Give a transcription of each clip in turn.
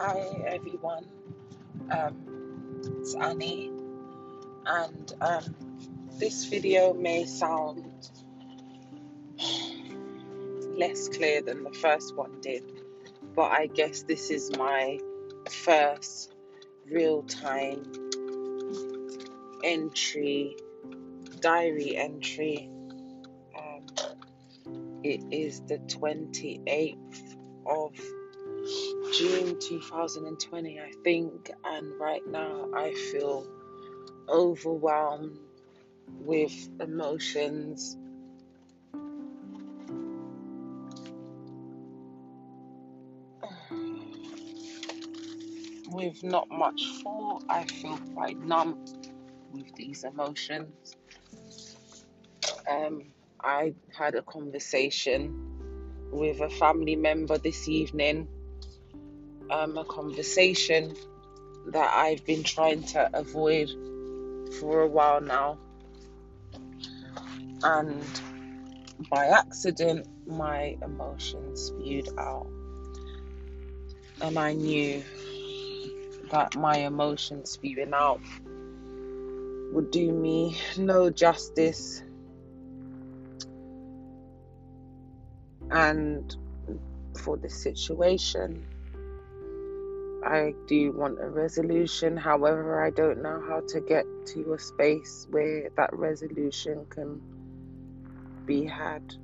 Hi everyone, um, it's Annie, and um, this video may sound less clear than the first one did, but I guess this is my first real time entry, diary entry. Um, it is the 28th of June 2020, I think, and right now I feel overwhelmed with emotions. With not much thought, I feel quite numb with these emotions. Um, I had a conversation with a family member this evening um, a conversation that I've been trying to avoid for a while now. And by accident, my emotions spewed out. And I knew that my emotions spewing out would do me no justice. And for the situation, I do want a resolution. However, I don't know how to get to a space where that resolution can be had.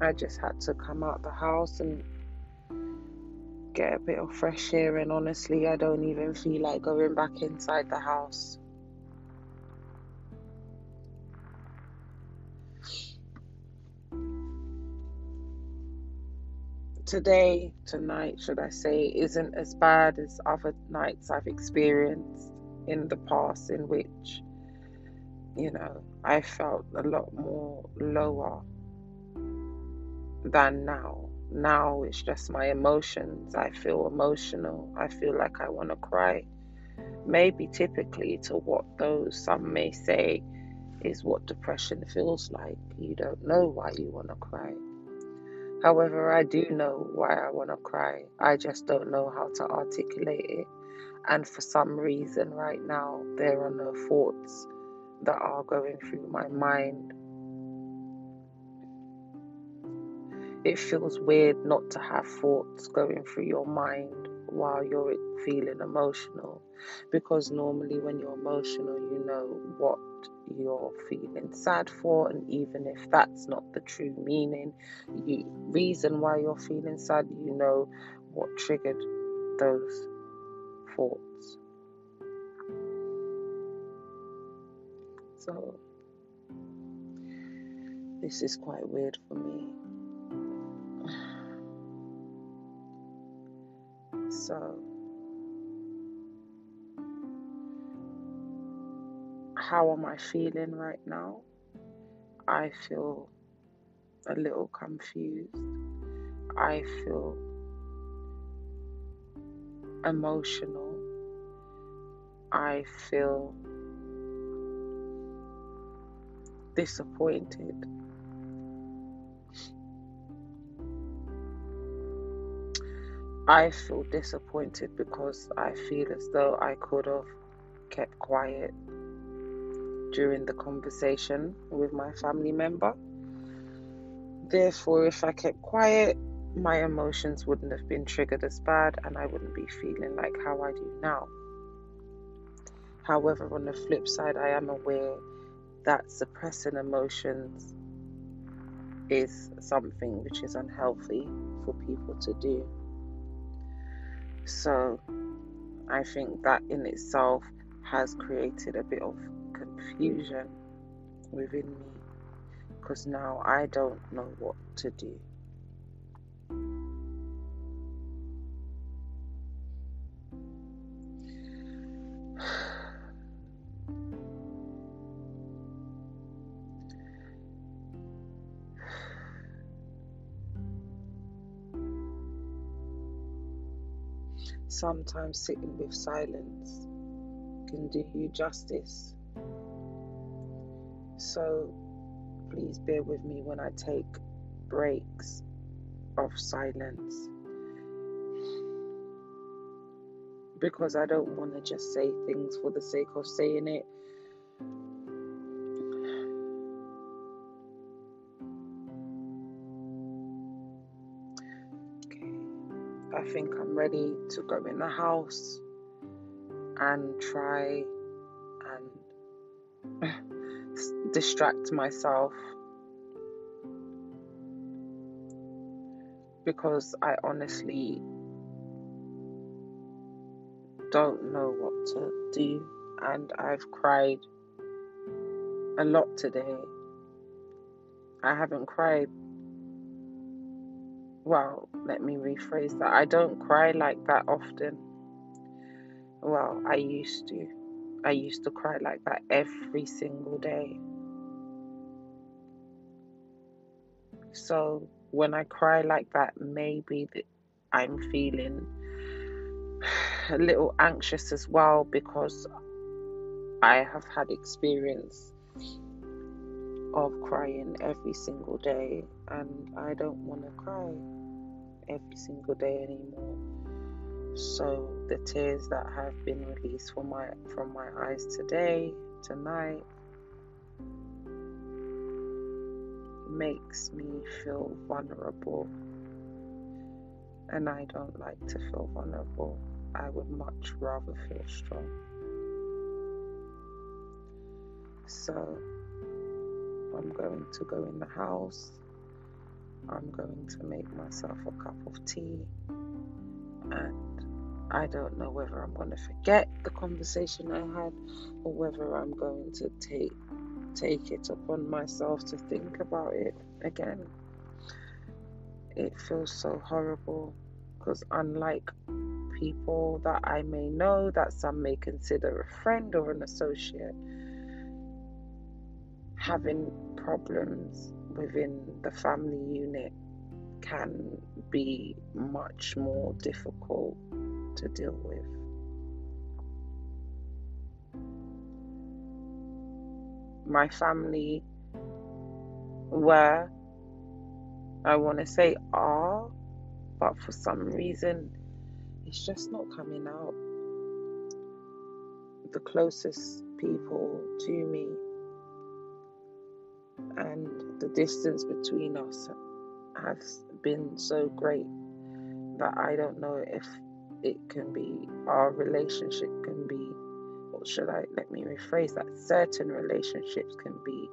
I just had to come out the house and get a bit of fresh air, and honestly, I don't even feel like going back inside the house. Today, tonight, should I say, isn't as bad as other nights I've experienced in the past, in which, you know, I felt a lot more lower than now. Now it's just my emotions. I feel emotional. I feel like I want to cry. Maybe typically to what those some may say is what depression feels like. You don't know why you want to cry. However, I do know why I want to cry. I just don't know how to articulate it. And for some reason, right now, there are no thoughts that are going through my mind. It feels weird not to have thoughts going through your mind while you're feeling emotional because normally when you're emotional, you know what you're feeling sad for, and even if that's not the true meaning, reason why you're feeling sad, you know what triggered those thoughts. So, this is quite weird for me. So, how am I feeling right now? I feel a little confused. I feel emotional. I feel disappointed. I feel disappointed because I feel as though I could have kept quiet during the conversation with my family member. Therefore, if I kept quiet, my emotions wouldn't have been triggered as bad and I wouldn't be feeling like how I do now. However, on the flip side, I am aware that suppressing emotions is something which is unhealthy for people to do. So, I think that in itself has created a bit of confusion within me because now I don't know what to do. sometimes sitting with silence can do you justice. So please bear with me when I take breaks of silence because I don't want to just say things for the sake of saying it I think I'm ready to go in the house and try and distract myself because I honestly don't know what to do, and I've cried a lot today. I haven't cried. Well, let me rephrase that. I don't cry like that often. Well, I used to. I used to cry like that every single day. So when I cry like that, maybe I'm feeling a little anxious as well because I have had experience of crying every single day and I don't want to cry every single day anymore. So the tears that have been released from my from my eyes today, tonight makes me feel vulnerable. And I don't like to feel vulnerable. I would much rather feel strong. So I'm going to go in the house. I'm going to make myself a cup of tea. And I don't know whether I'm going to forget the conversation I had or whether I'm going to take take it upon myself to think about it again. It feels so horrible because unlike people that I may know, that some may consider a friend or an associate, having problems within the family unit can be much more difficult to deal with. My family were, I want to say, are, but for some reason it's just not coming out. The closest people to me the distance between us has been so great that I don't know if it can be our relationship can be or should I let me rephrase that certain relationships can be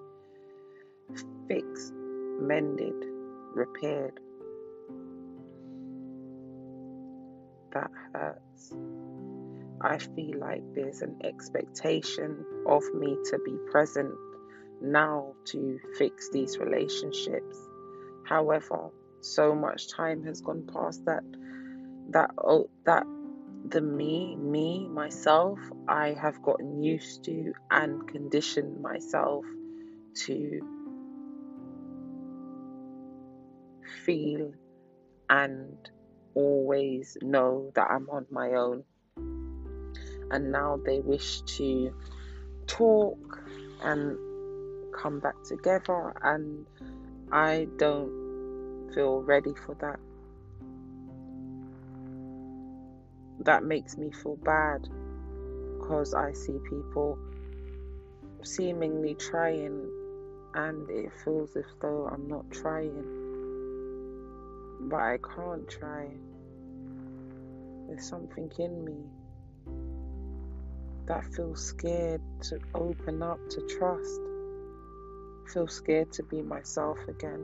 fixed, mended, repaired that hurts. I feel like there's an expectation of me to be present now to fix these relationships. However, so much time has gone past that that oh, that the me me myself I have gotten used to and conditioned myself to feel and always know that I'm on my own. And now they wish to talk and come back together, and I don't feel ready for that. That makes me feel bad because I see people seemingly trying, and it feels as though I'm not trying but I can't try. There's something in me that feels scared to open up to trust. Feel scared to be myself again.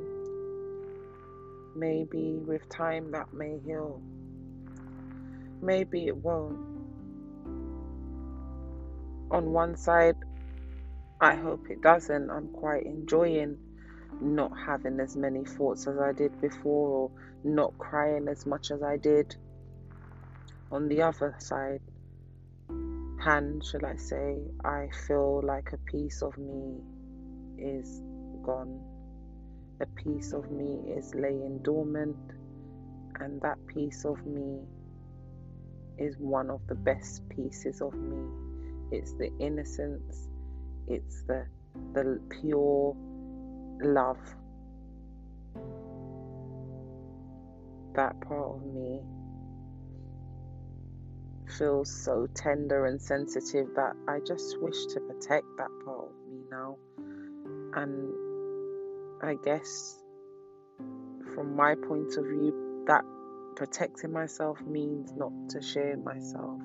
Maybe with time that may heal. Maybe it won't. On one side, I hope it doesn't. I'm quite enjoying not having as many thoughts as I did before or not crying as much as I did. On the other side, hand, shall I say, I feel like a piece of me is gone. A piece of me is laying dormant, and that piece of me is one of the best pieces of me. It's the innocence, it's the the pure love that part of me feels so tender and sensitive that I just wish to protect that part of me now. And I guess from my point of view, that protecting myself means not to share myself,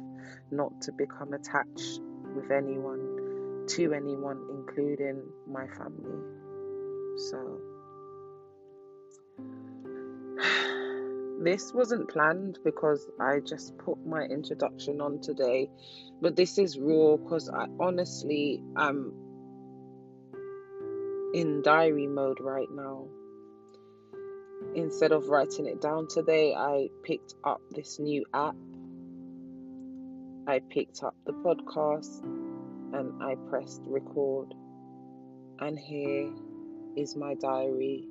not to become attached with anyone, to anyone, including my family. So, this wasn't planned because I just put my introduction on today, but this is raw because I honestly am in diary mode right now. Instead of writing it down today, I picked up this new app. I picked up the podcast and I pressed record. And here is my diary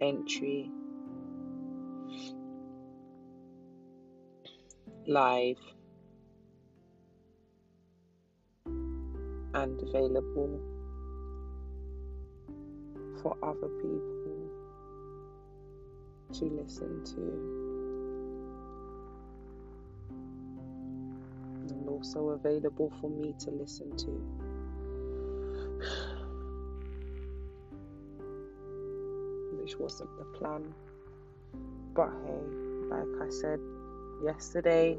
entry live and available for other people to listen to. And also available for me to listen to. Which wasn't the plan. But hey, like I said, yesterday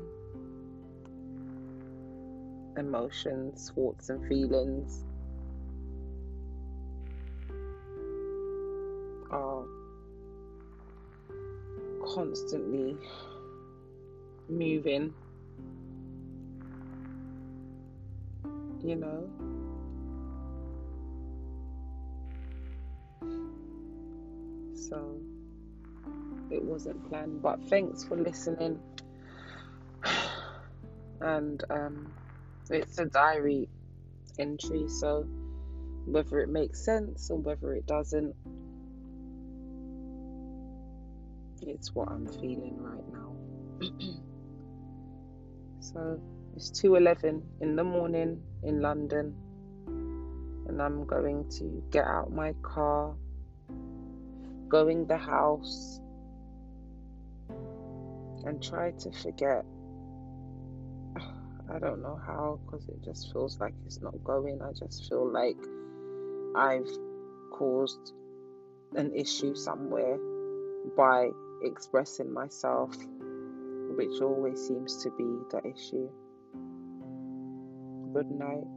emotions, thoughts, and feelings constantly moving, you know. So it wasn't planned, but thanks for listening and um, it's a diary entry, so whether it makes sense or whether it doesn't, it's what I'm feeling right now. so it's 2:11 in the morning in London, and I'm going to get out my car, going the house, and try to forget I don't know how because it just feels like it's not going. I just feel like I've caused an issue somewhere by expressing myself, which always seems to be the issue. Good night.